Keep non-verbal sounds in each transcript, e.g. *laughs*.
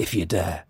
if you dare.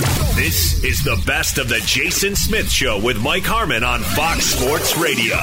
This is the best of the Jason Smith Show with Mike Harmon on Fox Sports Radio.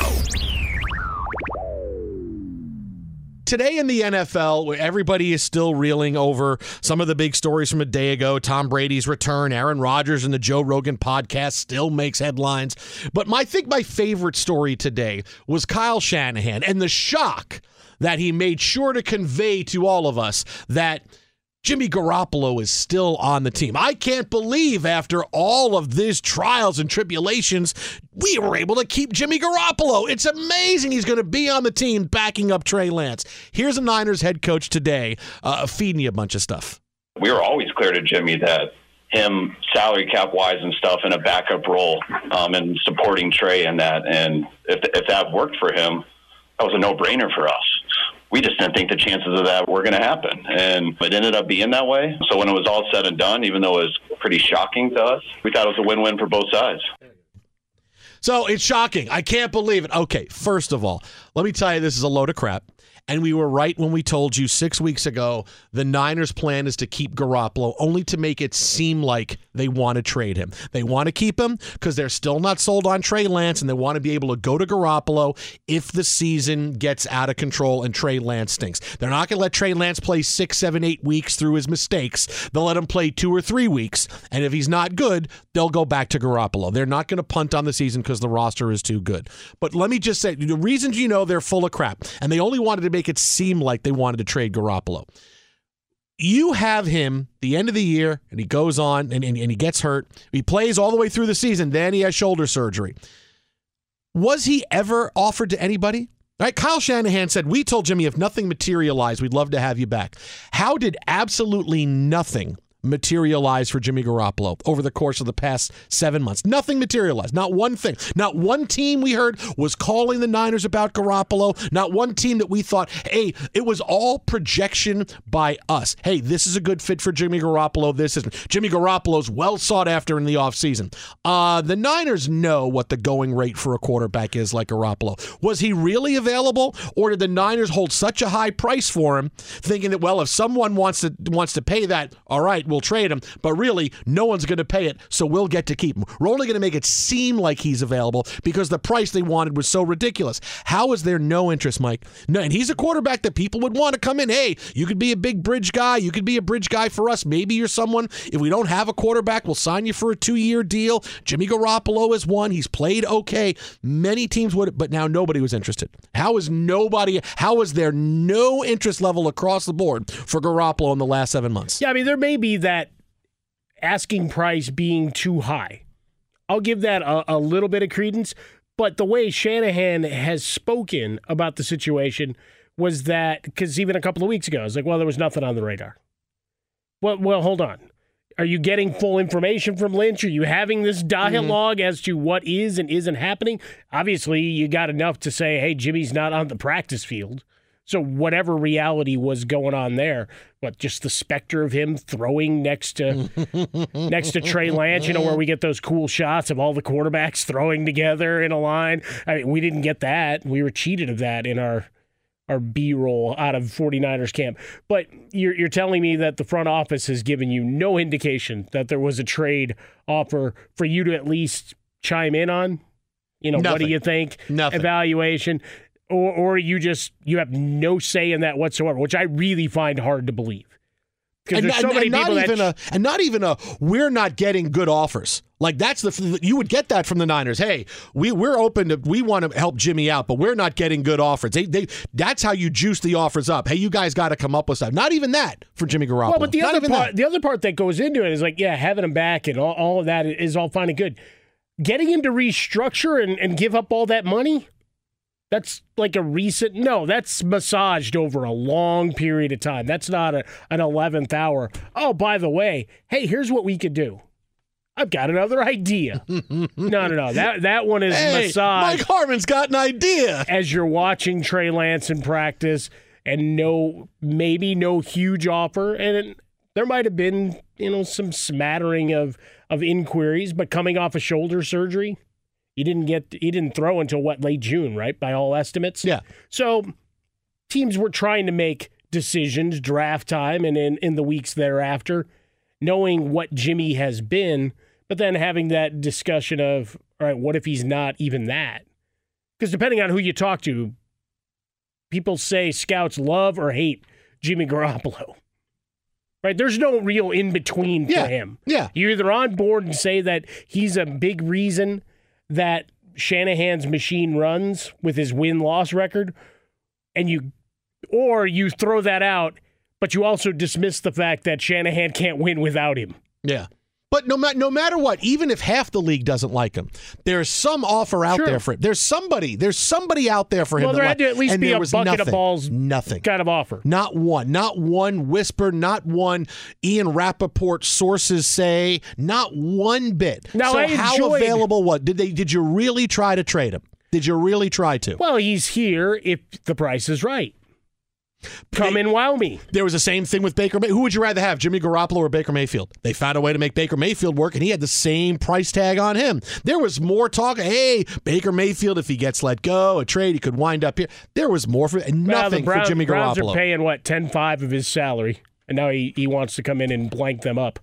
Today in the NFL, everybody is still reeling over some of the big stories from a day ago, Tom Brady's return, Aaron Rodgers and the Joe Rogan podcast still makes headlines. But my, I think my favorite story today was Kyle Shanahan and the shock that he made sure to convey to all of us that – Jimmy Garoppolo is still on the team. I can't believe after all of these trials and tribulations, we were able to keep Jimmy Garoppolo. It's amazing he's going to be on the team backing up Trey Lance. Here's a Niners head coach today uh, feeding you a bunch of stuff. We were always clear to Jimmy that him salary cap wise and stuff in a backup role um, and supporting Trey in that. And if, if that worked for him, that was a no brainer for us we just didn't think the chances of that were going to happen. And it ended up being that way. So when it was all said and done, even though it was pretty shocking to us, we thought it was a win win for both sides. So it's shocking. I can't believe it. Okay, first of all, let me tell you this is a load of crap. And we were right when we told you six weeks ago the Niners' plan is to keep Garoppolo, only to make it seem like they want to trade him. They want to keep him because they're still not sold on Trey Lance, and they want to be able to go to Garoppolo if the season gets out of control and Trey Lance stinks. They're not going to let Trey Lance play six, seven, eight weeks through his mistakes. They'll let him play two or three weeks, and if he's not good, they'll go back to Garoppolo. They're not going to punt on the season because the roster is too good. But let me just say the reasons you know they're full of crap, and they only wanted to make it seem like they wanted to trade Garoppolo. You have him the end of the year, and he goes on and, and, and he gets hurt. He plays all the way through the season. Then he has shoulder surgery. Was he ever offered to anybody? Right, Kyle Shanahan said, We told Jimmy if nothing materialized, we'd love to have you back. How did absolutely nothing materialized for Jimmy Garoppolo over the course of the past seven months. Nothing materialized. Not one thing. Not one team we heard was calling the Niners about Garoppolo. Not one team that we thought, hey, it was all projection by us. Hey, this is a good fit for Jimmy Garoppolo. This isn't. Jimmy Garoppolo's well sought after in the offseason. Uh, the Niners know what the going rate for a quarterback is like Garoppolo. Was he really available, or did the Niners hold such a high price for him, thinking that, well, if someone wants to wants to pay that, all right, we'll trade him. But really, no one's going to pay it, so we'll get to keep him. We're only going to make it seem like he's available because the price they wanted was so ridiculous. How is there no interest, Mike? No, and he's a quarterback that people would want to come in. Hey, you could be a big bridge guy. You could be a bridge guy for us. Maybe you're someone. If we don't have a quarterback, we'll sign you for a two-year deal. Jimmy Garoppolo is one. He's played okay. Many teams would, but now nobody was interested. How is nobody? How is there no interest level across the board for Garoppolo in the last seven months? Yeah, I mean there may be that asking price being too high. I'll give that a, a little bit of credence, but the way Shanahan has spoken about the situation was that because even a couple of weeks ago, it's like, well, there was nothing on the radar. Well, well, hold on. Are you getting full information from Lynch? Are you having this mm-hmm. dialog as to what is and isn't happening? Obviously, you got enough to say, hey, Jimmy's not on the practice field. So whatever reality was going on there, what just the specter of him throwing next to *laughs* next to Trey Lance, you know, where we get those cool shots of all the quarterbacks throwing together in a line. I mean, we didn't get that. We were cheated of that in our our B roll out of 49ers camp. But you're you're telling me that the front office has given you no indication that there was a trade offer for you to at least chime in on? You know, what do you think? Nothing. Evaluation. Or or you just you have no say in that whatsoever, which I really find hard to believe. Because and, there's so and- many and not even that a and not even a we're not getting good offers. Like that's the you would get that from the Niners. Hey, we we're open to we want to help Jimmy out, but we're not getting good offers. They, they that's how you juice the offers up. Hey, you guys got to come up with stuff. Not even that for Jimmy Garoppolo. Well, but the not other part, that. the other part that goes into it is like, yeah, having him back and all, all of that is all fine and good. Getting him to restructure and, and give up all that money, that's like a recent. No, that's massaged over a long period of time. That's not a, an eleventh hour. Oh, by the way, hey, here's what we could do. I've got another idea. *laughs* no, no, no. That that one is Hey, massaged Mike Harmon's got an idea. as you're watching Trey Lance in practice and no maybe no huge offer and it, there might have been you know some smattering of of inquiries but coming off a shoulder surgery he didn't get he didn't throw until what late June right by all estimates Yeah. so teams were trying to make decisions draft time and in in the weeks thereafter knowing what Jimmy has been but then having that discussion of all right what if he's not even that because depending on who you talk to, people say scouts love or hate Jimmy Garoppolo. Right? There's no real in between Yeah. for him. Yeah. You're either on board and say that he's a big reason that Shanahan's machine runs with his win loss record, and you, or you throw that out, but you also dismiss the fact that Shanahan can't win without him. Yeah. But no, ma- no matter what, even if half the league doesn't like him, there's some offer out Sure. there for him. There's somebody. There's somebody out there for him. Well, that there had li- to at least and be a was bucket of balls Nothing. kind of offer. Not one. Not one whisper. Not one Ian Rapoport sources say. Not one bit. Now, so I how enjoyed- available? What did they? Did you really try to trade him? Did you really try to? Well, he's here if the price is right. Come and wow me. There was the same thing with Baker. Who would you rather have, Jimmy Garoppolo or Baker Mayfield? They found a way to make Baker Mayfield work, and he had the same price tag on him. There was more talk. Hey, Baker Mayfield, if he gets let go, a trade, he could wind up here. There was more for and Well, nothing the Brown- for Jimmy Garoppolo. Browns are paying what ten five of his salary, and now he, he wants to come in and blank them up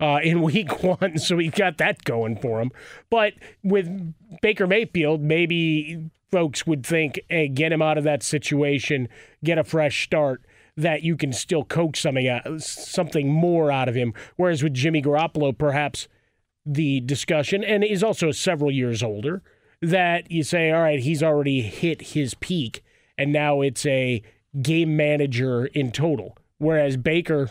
uh, in *laughs* week one. So he got that going for him. But with Baker Mayfield, maybe folks would think, hey, get him out of that situation, get a fresh start. That you can still coax something out, something more out of him. Whereas with Jimmy Garoppolo, perhaps the discussion, and he's also several years older, that you say, all right, he's already hit his peak, and now it's a game manager in total. Whereas Baker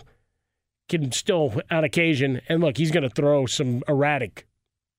can still, on occasion, and look, he's going to throw some erratic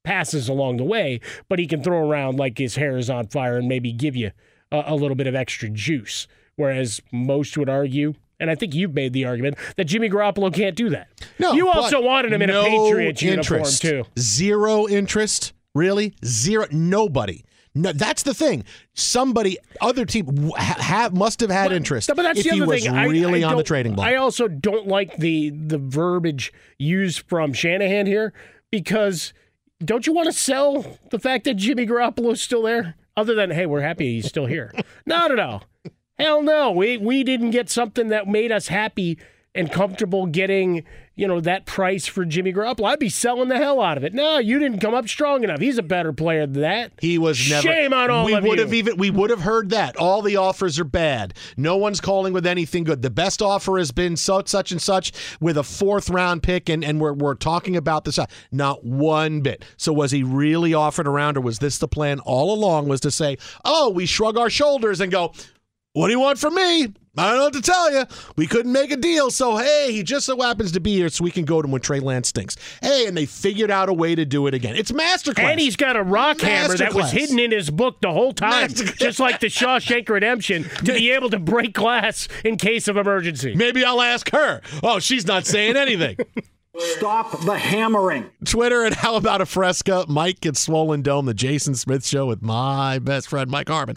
passes along the way, but he can throw around like his hair is on fire and maybe give you a, a little bit of extra juice. Whereas most would argue, and I think you've made the argument that Jimmy Garoppolo can't do that. No, you also wanted him in no a Patriots interest. uniform too. Zero interest, really? Zero. Nobody. No, that's the thing. Somebody, other team, w- ha, ha- must have had interest. But that's if the he other was thing. I- really I on the trading block. I also don't like the the verbiage used from Shanahan here because don't you want to sell the fact that Jimmy Garoppolo's still there? Other than hey, we're happy he's still here. no, no, no. Hell no. We we didn't get something that made us happy and comfortable getting, you know, that price for Jimmy Garoppolo. I'd be selling the hell out of it. No, you didn't come up strong enough. He's a better player than that. He was never. Shame on all we of would you. have even we would have heard that all the offers are bad. No one's calling with anything good. The best offer has been such such and such with a fourth round pick, and and we're we're talking about this. Not one bit. So was he really offered around, or was this the plan all along? Was to say, oh, we shrug our shoulders and go, what do you want from me? I don't know what to tell you. We couldn't make a deal, so hey, he just so happens to be here, so we can go to him when Trey Lance stinks. Hey, and they figured out a way to do it again. It's masterclass. And he's got a rock hammer that was hidden in his book the whole time, Master- just like the Shawshank Redemption, to be able to break glass in case of emergency. Maybe I'll ask her. Oh, she's not saying anything. Stop the hammering. Twitter and how about a fresca? Mike gets swollen dome. The Jason Smith Show with my best friend Mike Harmon.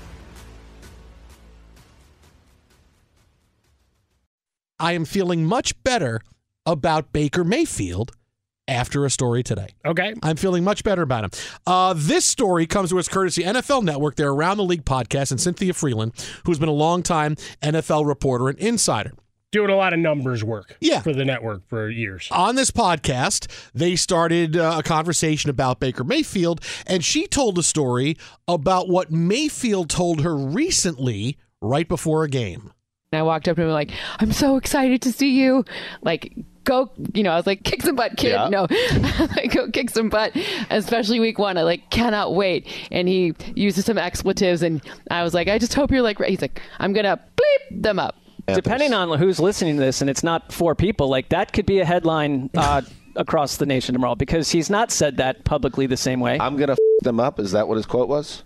I am feeling much better about Baker Mayfield after a story today. Okay. I'm feeling much better about him. Uh, this story comes to us courtesy NFL Network, their Around the League podcast, and Cynthia Frelund, who's been a longtime NFL reporter and insider. Doing a lot of numbers work yeah. for the network for years. On this podcast, they started uh, a conversation about Baker Mayfield, and she told a story about what Mayfield told her recently right before a game. I walked up to him like, I'm so excited to see you. Like, go, you know, I was like, kick some butt, kid. Yeah. No, *laughs* like, go kick some butt, especially week one. I like cannot wait. And he uses some expletives, and I was like, I just hope you're like, he's like, I'm gonna bleep them up. Depending on who's listening to this, and it's not four people, like that could be a headline uh, *laughs* across the nation tomorrow because he's not said that publicly the same way. I'm gonna f- them up. Is that what his quote was?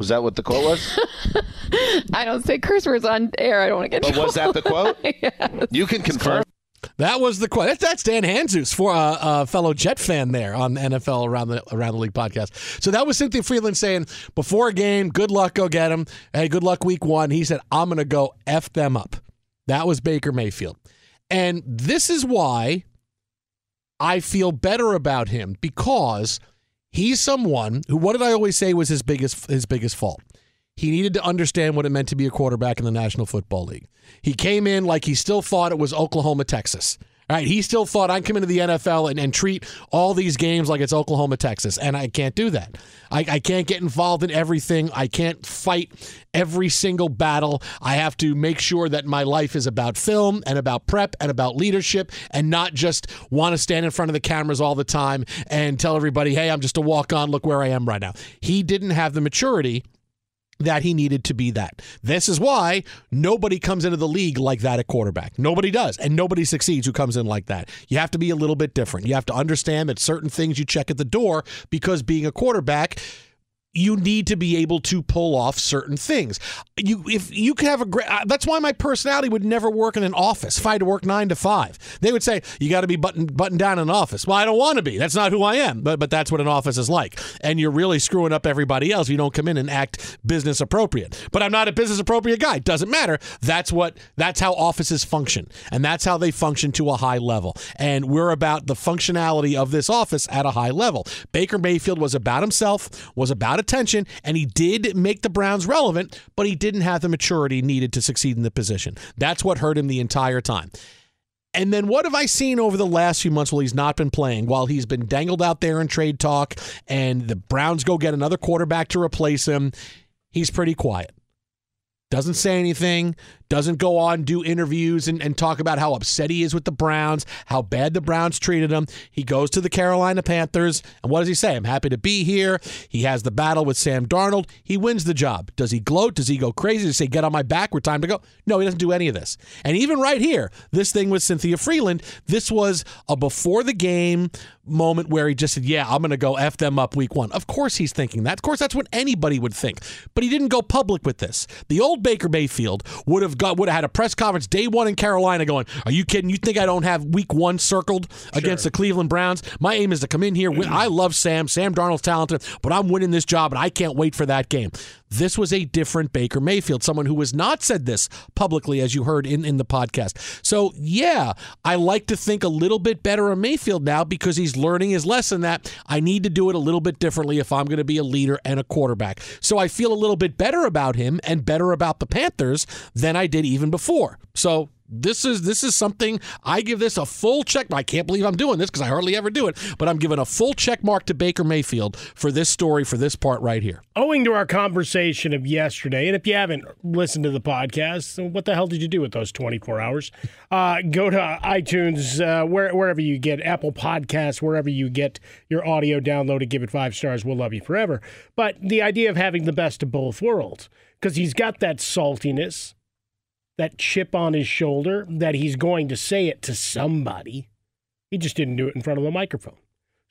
Was that what the quote was? *laughs* I don't say curse words on air. I don't want to get. in But was that the trouble. quote? *laughs* You can confirm. That was the quote. That's, that's Dan Hanzus, for a uh, uh, fellow Jet fan there on the NFL around the around the league podcast. So that was Cynthia Frelund saying before a game, "Good luck, go get him." Hey, good luck week one. He said, "I'm going to go f them up." That was Baker Mayfield, and this is why I feel better about him because he's someone who. What did I always say was his biggest his biggest fault? He needed to understand what it meant to be a quarterback in the National Football League. He came in like he still thought it was Oklahoma, Texas. Right, he still thought I'd come into the NFL and, and treat all these games like it's Oklahoma, Texas, and I can't do that. I, I can't get involved in everything. I can't fight every single battle. I have to make sure that my life is about film and about prep and about leadership and not just want to stand in front of the cameras all the time and tell everybody, hey, I'm just a walk on. Look where I am right now. He didn't have the maturity that he needed to be that. This is why nobody comes into the league like that at quarterback. Nobody does, and nobody succeeds who comes in like that. You have to be a little bit different. You have to understand that certain things you check at the door because being a quarterback you need to be able to pull off certain things. You if you can have a great uh, that's why my personality would never work in an office. If I had to work 9 to 5. They would say you got to be buttoned buttoned down in an office. Well, I don't want to be. That's not who I am. But but that's what an office is like. And you're really screwing up everybody else if you don't come in and act business appropriate. But I'm not a business appropriate guy. Doesn't matter. That's what that's how offices function. And that's how they function to a high level. And we're about the functionality of this office at a high level. Baker Mayfield was about himself, was about attention, and he did make the Browns relevant, but he didn't have the maturity needed to succeed in the position. That's what hurt him the entire time. And then what have I seen over the last few months while he's not been playing, while he's been dangled out there in trade talk and the Browns go get another quarterback to replace him? He's pretty quiet. Doesn't say anything, doesn't go on, do interviews and, and talk about how upset he is with the Browns, how bad the Browns treated him. He goes to the Carolina Panthers, and what does he say? I'm happy to be here. He has the battle with Sam Darnold. He wins the job. Does he gloat? Does he go crazy? Does he say, Get on my back, we're time to go? No, he doesn't do any of this. And even right here, this thing with Cynthia Frelund, this was a before the game moment where he just said, Yeah, I'm going to go F them up week one. Of course he's thinking that. Of course, that's what anybody would think. But he didn't go public with this. The old Baker Mayfield would have got would have had a press conference day one in Carolina going, Are you kidding? You think I don't have week one circled against the Cleveland Browns? My aim is to come in here. Win. I love Sam. Sam Darnold's talented, but I'm winning this job and I can't wait for that game. This was a different Baker Mayfield, someone who has not said this publicly, as you heard in, in the podcast. So, yeah, I like to think a little bit better of Mayfield now because he's learning his lesson that I need to do it a little bit differently if I'm going to be a leader and a quarterback. So I feel a little bit better about him and better about the Panthers than I did even before. So this is this is something I give this a full check. I can't believe I'm doing this because I hardly ever do it, but I'm giving a full check mark to Baker Mayfield for this story for this part right here. Owing to our conversation of yesterday, and if you haven't listened to the podcast, what the hell did you do with those 24 hours? Uh, go to iTunes, uh, where, wherever you get Apple Podcasts, wherever you get your audio downloaded, give it five stars. We'll love you forever. But the idea of having the best of both worlds, because he's got that saltiness, that chip on his shoulder, that he's going to say it to somebody. He just didn't do it in front of a microphone.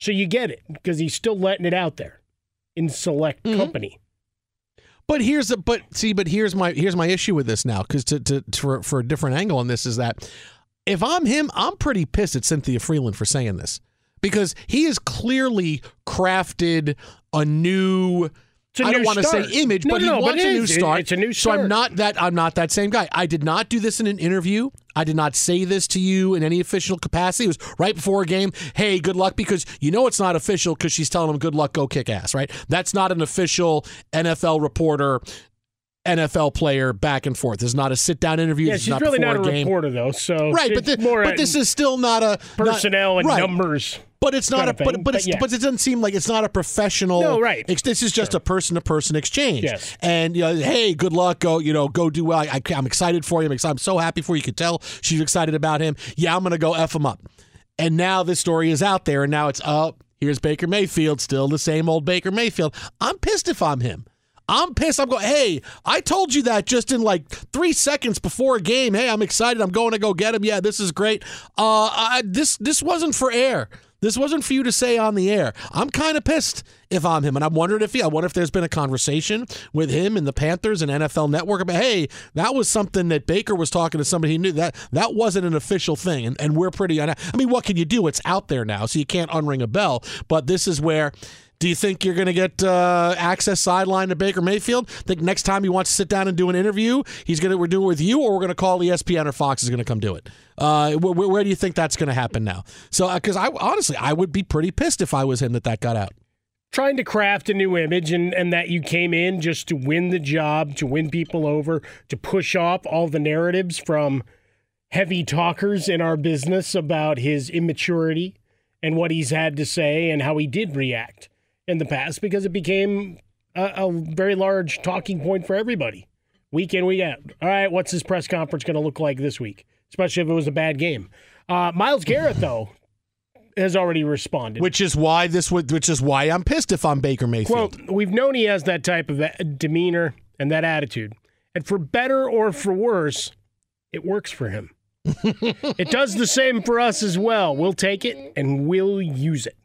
So you get it, because he's still letting it out there in select mm-hmm. company. But here's a but see, but here's my here's my issue with this now because to, to for for a different angle on this is that if I'm him, I'm pretty pissed at Cynthia Frelund for saying this because he has clearly crafted a new I don't want to say image, No, but no, he but wants it a new is. It- start. it's a new So I'm not that I'm not that same guy. I did not do this in an interview. I did not say this to you in any official capacity. It was right before a game. Hey, good luck because you know it's not official because she's telling him good luck, go kick ass, right? That's not an official NFL reporter. NFL player back and forth. This is not a sit down interview. Yeah, This is she's not really not a game. reporter though. So right, but more but this is still not a personnel not, and right. numbers. But it's not a thing, but but, but yeah. but it doesn't seem like it's not a professional. No, right. ex- This is just a person to person exchange. Yes. And you know, hey, good luck. Go, you know, go do well. I, am excited for you. I'm, excited. I'm so happy for you. You could tell she's excited about him. Yeah, I'm gonna go f him up. And now this story is out there, and now it's up. Here's Baker Mayfield, still the same old Baker Mayfield. I'm pissed if I'm him. I'm pissed. I'm going, hey, I told you that just in like three seconds before a game. Hey, I'm excited. I'm going to go get him. Yeah, this is great. Uh, I, this this wasn't for air. This wasn't for you to say on the air. I'm kind of pissed if I'm him, and I'm wondering if he. I wonder if there's been a conversation with him and the Panthers and NFL Network about, hey, that was something that Baker was talking to somebody he knew that that wasn't an official thing, and, and we're pretty. I mean, what can you do? It's out there now, so you can't unring a bell. But this is where do you think you're going to get uh, access sideline to Baker Mayfield? Think next time he wants to sit down and do an interview, he's going to we're doing it with you, or we're going to call ESPN or Fox is going to come do it. Uh, where, where do you think that's going to happen now? So, because I honestly, I would be pretty pissed if I was him that that got out. trying to craft a new image and, and that you came in just to win the job, to win people over, to push off all the narratives from heavy talkers in our business about his immaturity and what he's had to say and how he did react in the past because it became a, a very large talking point for everybody week in, week out. All right, what's his press conference going to look like this week, especially if it was a bad game? Uh, Myles Garrett, though, has already responded. Which is why this would, which is why I'm pissed if I'm Baker Mayfield. Quote, we've known he has that type of demeanor and that attitude. And for better or for worse, it works for him. *laughs* it does the same for us as well. We'll take it and we'll use it.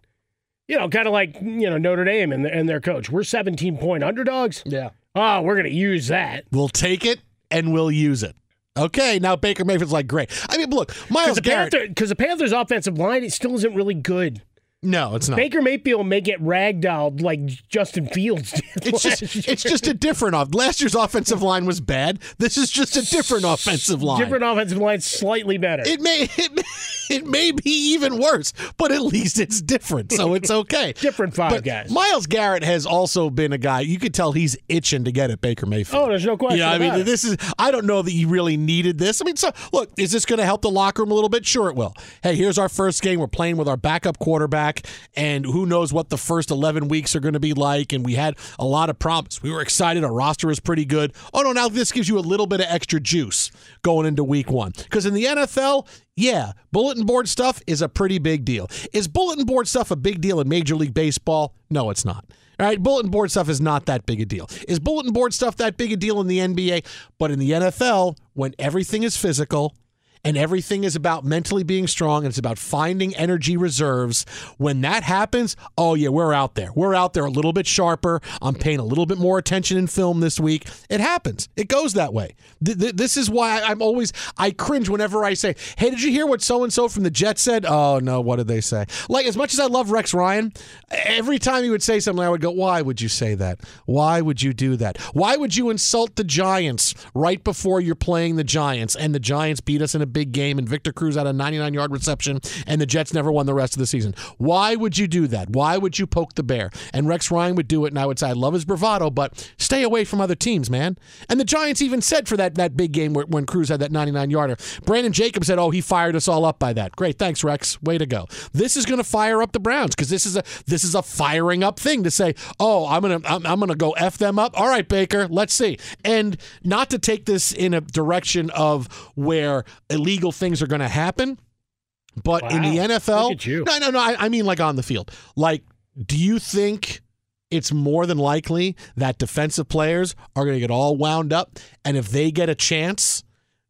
You know, kind of like, you know, Notre Dame and, and their coach. We're 17 point underdogs. Yeah. Oh, we're going to use that. We'll take it and we'll use it. Okay, now Baker Mayfield's like great. I mean, look, Myles Because the, Garrett. Panther, the Panthers' offensive line it still isn't really good. No, it's not. Baker Mayfield may get ragdolled like Justin Fields did. It's just year. it's just a different off. Last year's offensive line was bad. This is just a different offensive line. different offensive line, slightly better. It may *laughs* it may, it may be even worse, but at least it's different, so it's okay. *laughs* different five But guys. Myles Garrett has also been a guy you could tell he's itching to get at Baker Mayfield. Oh, there's no question Yeah, I mean, it. this is. I don't know that you really needed this. I mean, so look, is this going to help the locker room a little bit? Sure, it will. Hey, here's our first game. We're playing with our backup quarterback, and who knows what the first 11 weeks are going to be like. And we had a lot of promise. We were excited. Our roster is pretty good. Oh no, now this gives you a little bit of extra juice going into week one. Because in the NFL, yeah, bulletin board stuff is a pretty big deal. Is bulletin board stuff a big deal in Major League Baseball? No, it's not. All right, bulletin board stuff is not that big a deal. Is bulletin board stuff that big a deal in the NBA? But in the NFL, when everything is physical and everything is about mentally being strong and it's about finding energy reserves, when that happens, oh yeah, we're out there. We're out there a little bit sharper. I'm paying a little bit more attention in film this week. It happens. It goes that way. Th- th- this is why I'm always I cringe whenever I say, "Hey, did you hear what so and so from the Jets said?" Oh no, what did they say? Like as much as I love Rex Ryan, every time he would say something, I would go, "Why would you say that? Why would you do that? Why would you insult the Giants right before you're playing the Giants and the Giants beat us in a big game and Victor Cruz had a 99 yard reception and the Jets never won the rest of the season? Why would you do that? Why would you poke the bear?" And Rex Ryan would do it, and I would say, "I love his bravado, but stay away from other teams, man." And the Giants even said for that that big game where, when Cruz had that 99 yarder, Brandon Jacobs said, "Oh, he fired us all up by that." Great, thanks, Rex. Way to go. This is going to fire up the Browns because this is a this is a firing up thing to say, "Oh, I'm gonna I'm, I'm gonna go f them up." All right, Baker, let's see. And not to take this in a direction of where illegal things are going to happen, but in the NFL, Look at you. no, no, no. I, I mean, like on the field. Like, do you think? It's more than likely that defensive players are going to get all wound up. And if they get a chance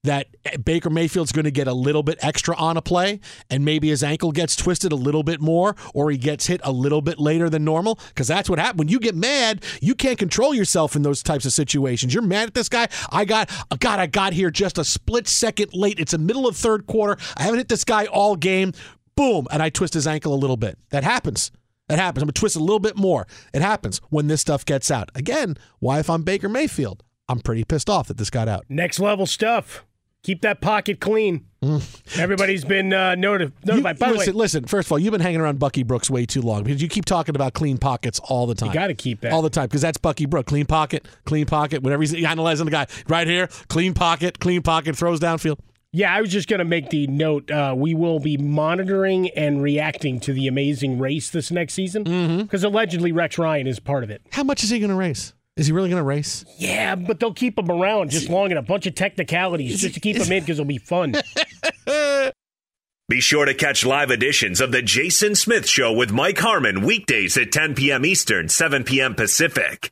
that Baker Mayfield's going to get a little bit extra on a play and maybe his ankle gets twisted a little bit more or he gets hit a little bit later than normal because that's what happens when you get mad you can't control yourself in those types of situations you're mad at this guy I got god I got here just a split second late it's the middle of third quarter I haven't hit this guy all game boom and I twist his ankle a little bit that happens That happens. I'm to twist a little bit more. It happens when this stuff gets out. Again, why if I'm Baker Mayfield? I'm pretty pissed off that this got out. Next level stuff. Keep that pocket clean. *laughs* Everybody's been uh, noti- notified. By the listen, way, listen. First of all, you've been hanging around Bucky Brooks way too long because you keep talking about clean pockets all the time. you got to keep that. all the time because that's Bucky Brooks. Clean pocket, clean pocket. Whenever he's analyzing the guy right here, clean pocket, clean pocket, throws downfield. Yeah, I was just going to make the note. Uh, we will be monitoring and reacting to the amazing race this next season because allegedly Rex Ryan is part of it. How much is he going to race? Is he really going to race? Yeah, but they'll keep him around just long and a bunch of technicalities just to keep him in because it'll be fun. *laughs* Be sure to catch live editions of The Jason Smith Show with Mike Harmon weekdays at 10 p.m. Eastern, 7 p.m. Pacific.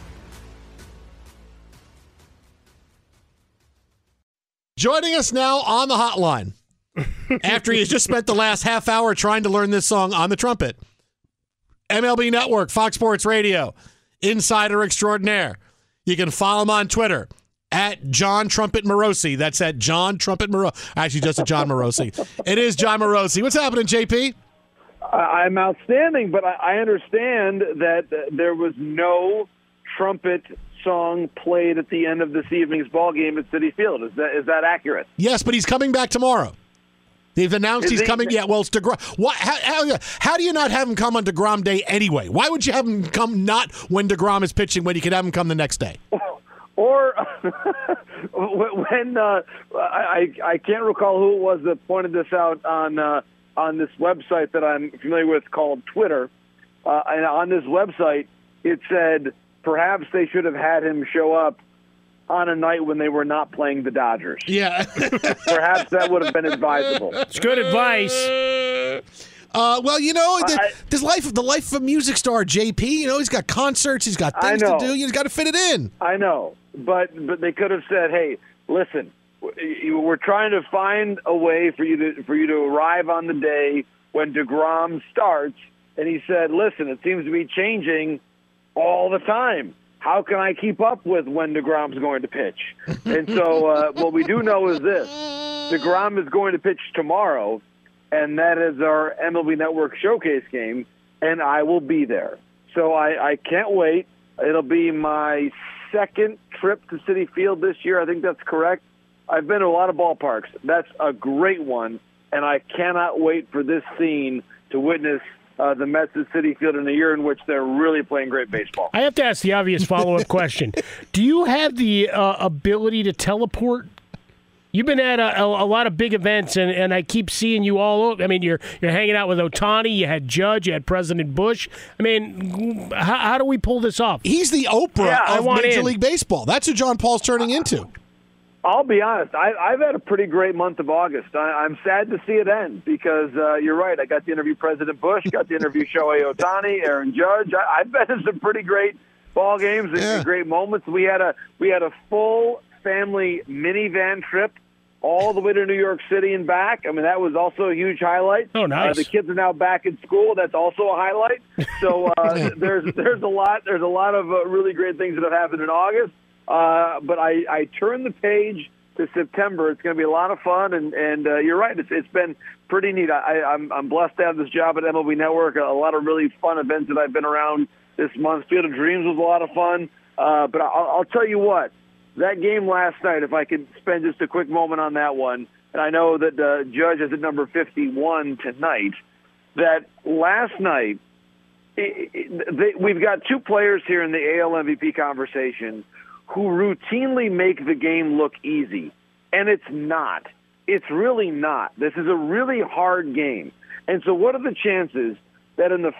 Joining us now on the hotline after he has just spent the last half hour trying to learn this song on the trumpet. MLB Network, Fox Sports Radio, Insider Extraordinaire. You can follow him on Twitter at Jon Trumpet Morosi. That's at Jon Trumpet Morosi. Actually, just at Jon Morosi. It is Jon Morosi. What's happening, JP? I'm outstanding, but I, understand that there was no trumpet song played at the end of this evening's ball game at Citi Field. Is that is that accurate? Yes, but he's coming back tomorrow. They've announced Is he's he- coming. Yeah, well, it's Degrom. Why, how, how, how do you not have him come on Degrom Day anyway? Why would you have him come not when Degrom is pitching when you could have him come the next day? *laughs* Or *laughs* when uh, I I can't recall who it was that pointed this out on uh, on this website that I'm familiar with called Twitter. Uh, and on this website, it said perhaps they should have had him show up on a night when they were not playing the Dodgers. Yeah, *laughs* perhaps that would have been advisable. It's good advice. Uh, well, you know, the, this life, the life of a music star, JP. You know, he's got concerts, he's got things to do. He's got to fit it in. I know, but but they could have said, "Hey, listen, we're trying to find a way for you to for you to arrive on the day when Degrom starts." And he said, "Listen, it seems to be changing all the time. How can I keep up with when Degrom's going to pitch?" and so, uh, what we do know is this: Degrom is going to pitch tomorrow, and that is our MLB Network showcase game, and I will be there. So I, I can't wait. It'll be my second trip to Citi Field this year. I think that's correct. I've been to a lot of ballparks. That's a great one, and I cannot wait for this scene to witness uh, the Mets at Citi Field in a year in which they're really playing great baseball. I have to ask the obvious follow up *laughs* question. Do you have the uh, ability to teleport? You've been at a, a, a lot of big events, and, and I keep seeing you all over. I mean, you're you're hanging out with Ohtani. You had Judge. You had President Bush. I mean, how, how do we pull this off? He's the Oprah Yeah, I of want Major in. League Baseball. That's who Jon Paul's turning into. I'll be honest. I, I've had a pretty great month of August. I, I'm sad to see it end because uh, you're right. I got to interview President Bush, got to interview Shohei *laughs* Ohtani, Aaron Judge. I, I've been to some pretty great ball games and and great moments. We had a we had a full family minivan trip all the way to New York City and back. I mean, that was also a huge highlight. Oh, nice. Uh, the kids are now back in school. That's also a highlight. So uh, *laughs* there's there's a lot there's a lot of uh, really great things that have happened in August. Uh, but I, I turn the page to September. It's going to be a lot of fun, and and uh, you're right. It's it's been pretty neat. I, I'm I'm blessed to have this job at MLB Network. A, lot of really fun events that I've been around this month. Field of Dreams was a lot of fun. Uh, but I'll, I'll tell you what, that game last night. If I could spend just a quick moment on that one, and I know that Judge is at number 51 tonight. That last night it, it, they, we've got two players here in the AL MVP conversation who routinely make the game look easy, and it's not. It's really not. This is a really hard game. And so, what are the chances that in the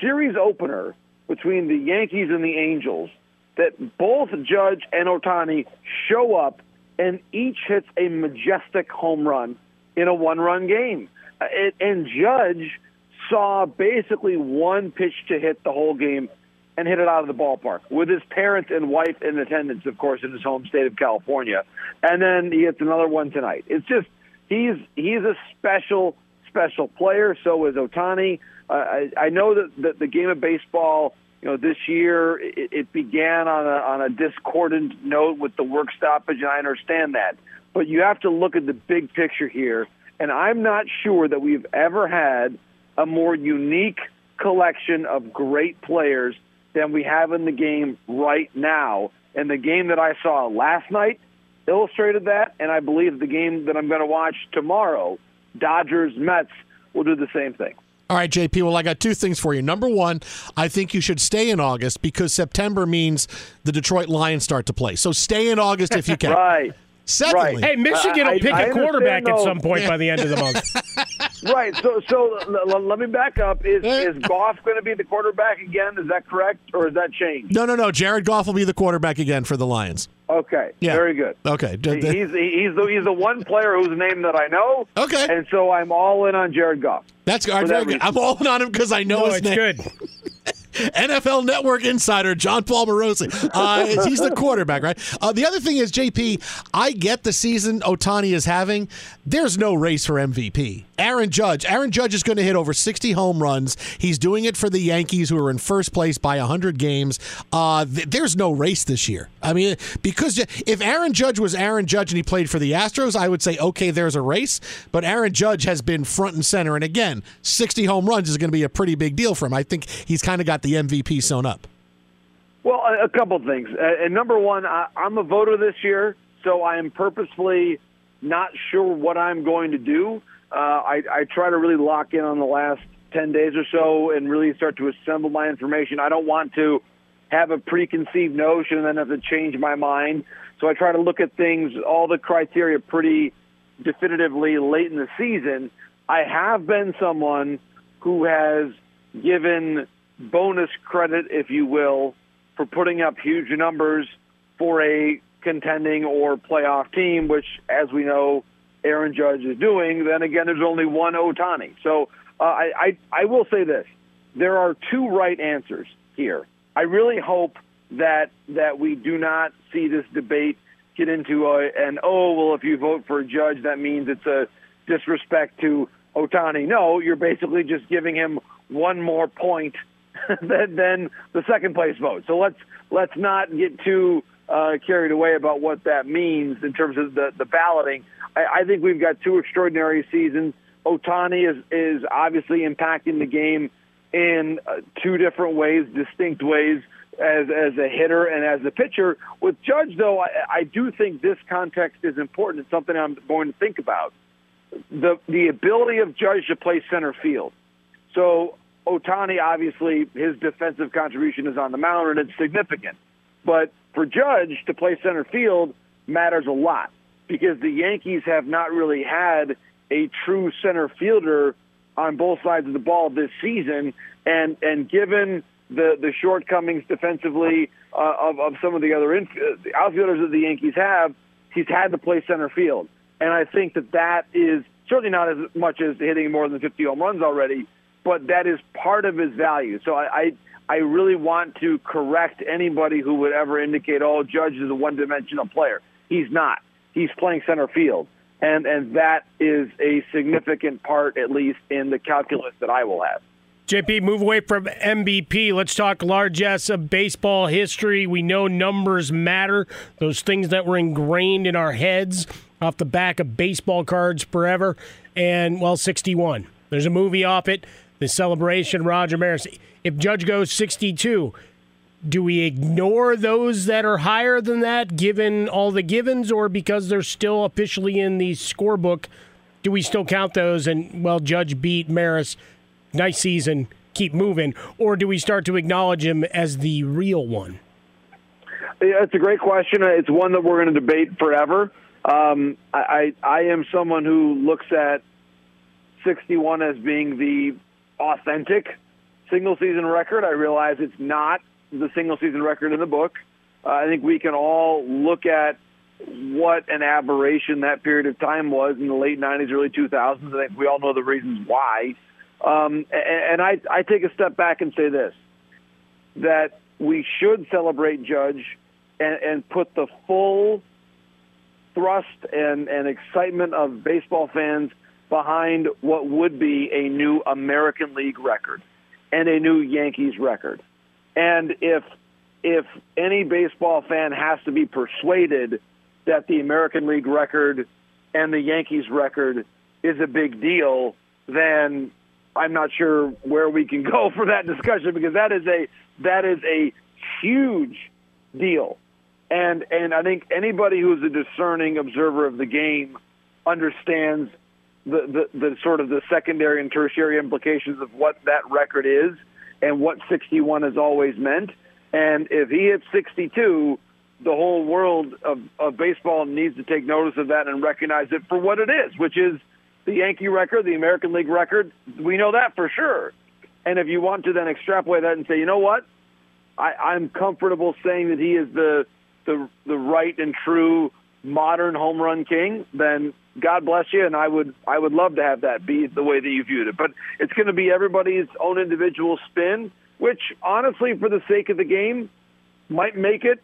series opener between the Yankees and the Angels, that both Judge and Ohtani show up and each hits a majestic home run in a one-run game? Uh, and Judge saw basically one pitch to hit the whole game and hit it out of the ballpark with his parents and wife in attendance, of course, in his home state of California. And then he hits another one tonight. It's just he's he's a special special player. So is Ohtani. Uh, I, I know that, that the game of baseball, you know, this year it, it began on a on a discordant note with the work stoppage, and I understand that. But you have to look at the big picture here, and I'm not sure that we've ever had a more unique collection of great players than we have in the game right now. And the game that I saw last night illustrated that, and I believe the game that I'm going to watch tomorrow, Dodgers Mets, will do the same thing. All right, JP. Well, I got two things for you. Number one, I think you should stay in August because September means the Detroit Lions start to play. So stay in August if you can. *laughs* right. Secondly, Hey, Michigan will pick I a quarterback understand, at some point by the end of the month. *laughs* *laughs* right. So, so l- l- let me back up. Is eh. is Goff going to be the quarterback again? Is that correct, or has that changed? No, no, no. Jared Goff will be the quarterback again for the Lions. Okay. Yeah. Very good. Okay. He's he's the he's the one player whose name that I know. Okay. And so I'm all in on Jared Goff. That's For all right, that very good. reason. I'm all in on him because I know No, his it's name. good. *laughs* NFL Network insider Jon Paul Morosi. Uh, he's the quarterback, right? Uh, the other thing is, JP, I get the season Ohtani is having. There's no race for MVP. Aaron Judge. Aaron Judge is going to hit over 60 home runs. He's doing it for the Yankees, who are in first place by 100 games. Uh, th- there's no race this year. I mean, because if Aaron Judge was Aaron Judge and he played for the Astros, I would say, okay, there's a race. But Aaron Judge has been front and center. And again, 60 home runs is going to be a pretty big deal for him. I think he's kind of got the MVP sewn up. Well, a, couple things. Uh, and number one, I, I'm a voter this year, so I am purposefully not sure what I'm going to do. Uh, I, I try to really lock in on the last 10 days or so and really start to assemble my information. I don't want to have a preconceived notion and then have to change my mind. So I try to look at things, all the criteria pretty definitively late in the season. I have been someone who has given bonus credit, if you will, for putting up huge numbers for a contending or playoff team, which, as we know, Aaron Judge is doing. Then again, there's only one Ohtani. So uh, I, I, I will say this: there are two right answers here. I really hope that that we do not see this debate get into a, an oh well if you vote for a judge that means it's a disrespect to Ohtani. No, you're basically just giving him one more point *laughs* than, than the second place vote. So let's let's not get too uh, carried away about what that means in terms of the the balloting. I, I think we've got two extraordinary seasons. Ohtani is is obviously impacting the game in uh, two different ways, distinct ways as as a hitter and as a pitcher. With Judge, though, I, I do think this context is important. It's something I'm going to think about. The the ability of Judge to play center field. So Ohtani, obviously, his defensive contribution is on the mound and it's significant. But for Judge to play center field matters a lot because the Yankees have not really had a true center fielder on both sides of the ball this season, and and given the the shortcomings defensively uh, of of some of the other inf- outfielders that the Yankees have, he's had to play center field, and I think that that is certainly not as much as hitting more than 50 home runs already, but that is part of his value. So I. I I really want to correct anybody who would ever indicate, "Oh, Judge is a one-dimensional player." He's not. He's playing center field and and that is a significant part, at least in the calculus that I will have. JP, move away from MVP. Let's talk largesse of baseball history. We know numbers matter; those things that were ingrained in our heads off the back of baseball cards forever. And well, sixty-one. There's a movie off it. The celebration, Roger Maris. If Judge goes sixty-two, do we ignore those that are higher than that given all the givens or because they're still officially in the scorebook do we still count those and well judge beat maris. Nice season. Keep moving. Or do we start to acknowledge him as the real one? Yeah, it's a great question. It's one that we're going to debate forever. Um, I, I, I am someone who looks at 61 as being the authentic single season record i realize it's not the single season record in the book. Uh, I think we can all look at what an aberration that period of time was in the late 90s, early 2000s. I think we all know the reasons why. Um, and, I, I take a step back and say this that we should celebrate Judge and, and put the full thrust and, and excitement of baseball fans behind what would be a new American League record and a new Yankees record. And if if any baseball fan has to be persuaded that the American League record and the Yankees record is a big deal, then I'm not sure where we can *laughs* go for that discussion because that is a that is a huge deal. And and I think anybody who's a discerning observer of the game understands the, the, the sort of the secondary and tertiary implications of what that record is and what 61 has always meant. And if he hits 62, the whole world of, of baseball needs to take notice of that and recognize it for what it is, which is the Yankee record, the American League record. We know that for sure. And if you want to then extrapolate that and say, you know what, I, I'm comfortable saying that he is the the the right and true modern home run king, then God bless you, and I would I would love to have that be the way that you viewed it. But it's going to be everybody's own individual spin. which honestly, for the sake of the game, might make it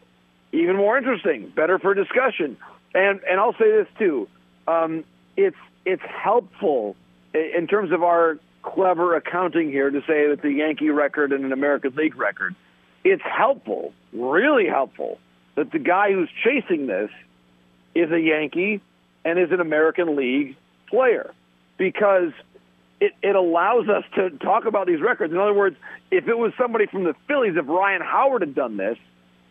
even more interesting, better for discussion. And and I'll say this too, um, it's it's helpful in terms of our clever accounting here to say that the Yankee record and an American League record. It's helpful, really helpful, that the guy who's chasing this is a Yankee and is an American League player because it, it allows us to talk about these records. In other words, if it was somebody from the Phillies, if Ryan Howard had done this,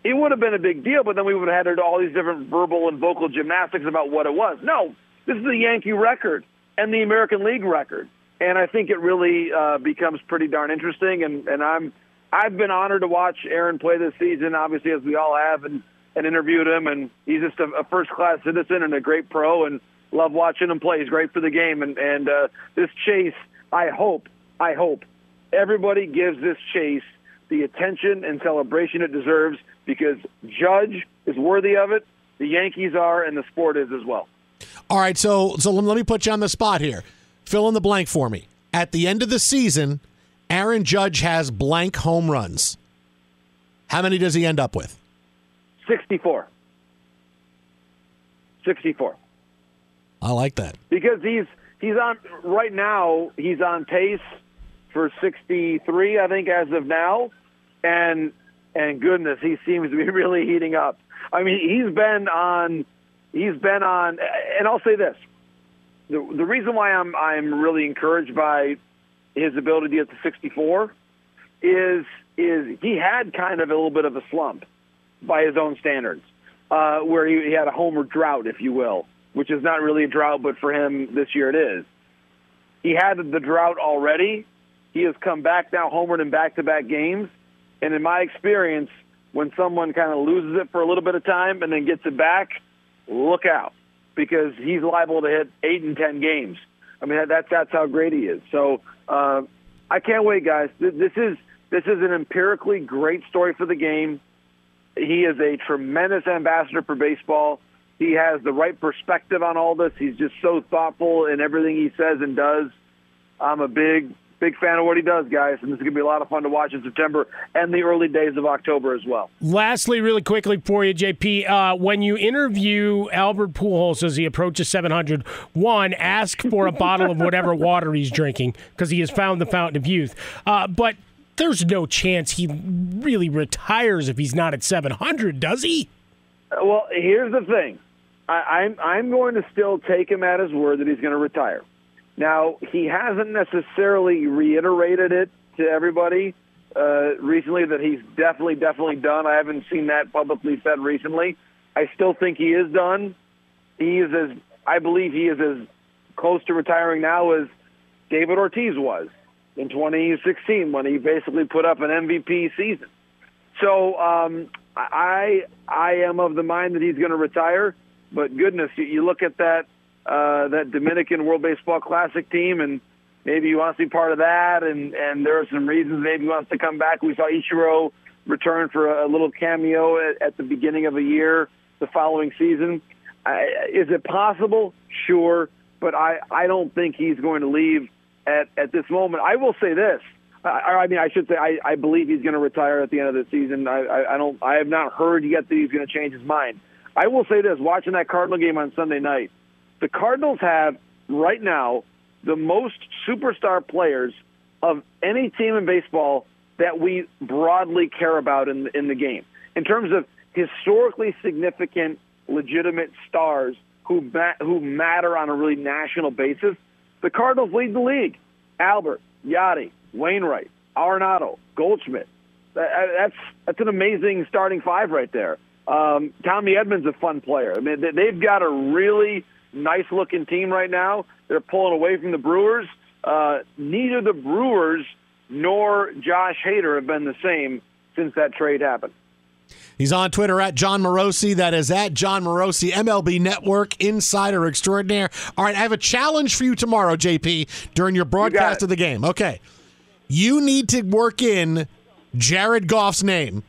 it would have been a big deal, but then we would have had all these different verbal and vocal gymnastics about what it was. No, this is the Yankee record and the American League record, and I think it really uh, becomes pretty darn interesting. And, and I'm I've been honored to watch Aaron play this season, obviously as we all have, and and interviewed him, and he's just a, a first class citizen and a great pro, and love watching him play. He's great for the game, and and uh, this chase, I hope, I hope everybody gives this chase the attention and celebration it deserves because Judge is worthy of it. The Yankees are, and the sport is as well. All right, so so let me put you on the spot here. Fill in the blank for me. At the end of the season, Aaron Judge has blank home runs. How many does he end up with? 64. 64. I like that. Because he's he's on right now, he's on pace for 63, I think as of now. And and goodness, he seems to be *laughs* really heating up. I mean, he's been on he's been on and I'll say this. The the reason why I'm I'm really encouraged by his ability to get to 64 is is he had kind of a little bit of a slump by his own standards, uh, where he, he had a homer drought, if you will, which is not really a drought, but for him this year it is. He had the drought already. He has come back now, homered in back-to-back games, and in my experience, when someone kind of loses it for a little bit of time and then gets it back, look out because he's liable to hit eight and ten games. I mean, that's that's how great he is. So uh, I can't wait, guys. This is this is an empirically great story for the game. He is a tremendous ambassador for baseball. He has the right perspective on all this. He's just so thoughtful in everything he says and does. I'm a big, big fan of what he does, guys, and this is going to be a lot of fun to watch in September and the early days of October as well. Lastly, really quickly for you, JP, uh, when you interview Albert Pujols as he approaches 700, one, ask for a bottle of whatever water he's drinking because he has found the fountain of youth. Uh, but there's no chance he really retires if he's not at 700, does he? Well, here's the thing. I, I'm I'm going to still take him at his word that he's going to retire. Now he hasn't necessarily reiterated it to everybody uh, recently that he's definitely definitely done. I haven't seen that publicly said recently. I still think he is done. He is as I believe he is as close to retiring now as David Ortiz was in 2016 when he basically put up an MVP season. So um, I I am of the mind that he's going to retire. But goodness, you, you look at that uh, that Dominican World Baseball Classic team, and maybe he wants to be part of that. And and there are some reasons maybe he wants to come back. We saw Ichiro return for a, a little cameo at, at the beginning of a year the following season. I, is it possible? Sure, but I I don't think he's going to leave at at this moment. I will say this. I, I mean, I should say I, I believe he's going to retire at the end of the season. I, I, I don't. I have not heard yet that he's going to change his mind. I will say this: watching that Cardinal game on Sunday night, the Cardinals have right now the most superstar players of any team in baseball that we broadly care about in in the game in terms of historically significant, legitimate stars who ma- who matter on a really national basis. The Cardinals lead the league. Albert, Yadi, Wainwright, Arenado, Goldschmidt. That's that's an amazing starting five right there. Um, Tommy Edman's a fun player. I mean, they've got a really nice looking team right now. They're pulling away from the Brewers. Uh, neither the Brewers nor Josh Hader have been the same since that trade happened. He's on Twitter at Jon Morosi. That is at Jon Morosi, MLB Network Insider Extraordinaire. All right, I have a challenge for you tomorrow, JP, during your broadcast of the game. Okay. You need to work in Jared Goff's name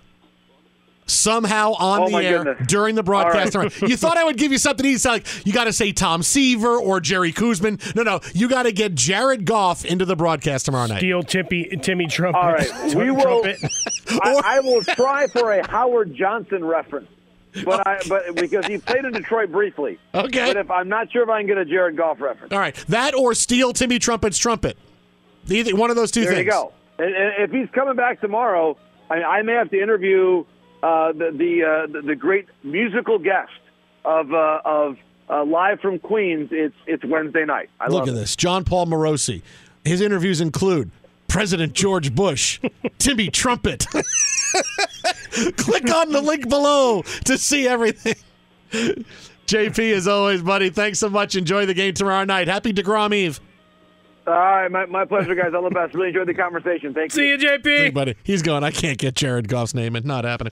somehow on Oh, the air goodness. during the broadcast. All right. you thought I would give you something easy, like you got to say Tom Seaver or Jerry Koosman. No, no, you got to get Jared Goff into the broadcast tomorrow night. Steal Tippy, Timmy Trumpet. All right, we will. *laughs* I, I will try for a Howard Johnson reference, but I but because he played in Detroit briefly. Okay. But if I'm not sure if I can get a Jared Goff reference. All right, that or steal Timmy Trumpet's trumpet. Either one of those two there things. you go. And, and if he's coming back tomorrow, I, I may have to interview the the, uh, the the great musical guest of uh, of uh, live from Queens. It's it's Wednesday night. I Look love at it. this, Jon Paul Morosi. His interviews include President George Bush, *laughs* Timmy Trumpet. *laughs* Click on the link below to see everything. JP, as always, buddy, thanks so much. Enjoy the game tomorrow night. Happy DeGrom Eve. All right, my, my pleasure, guys. All the best. Really enjoyed the conversation. Thank See you. you, JP. Hey, buddy. He's going. I can't get Jared Goff's name. It's not happening.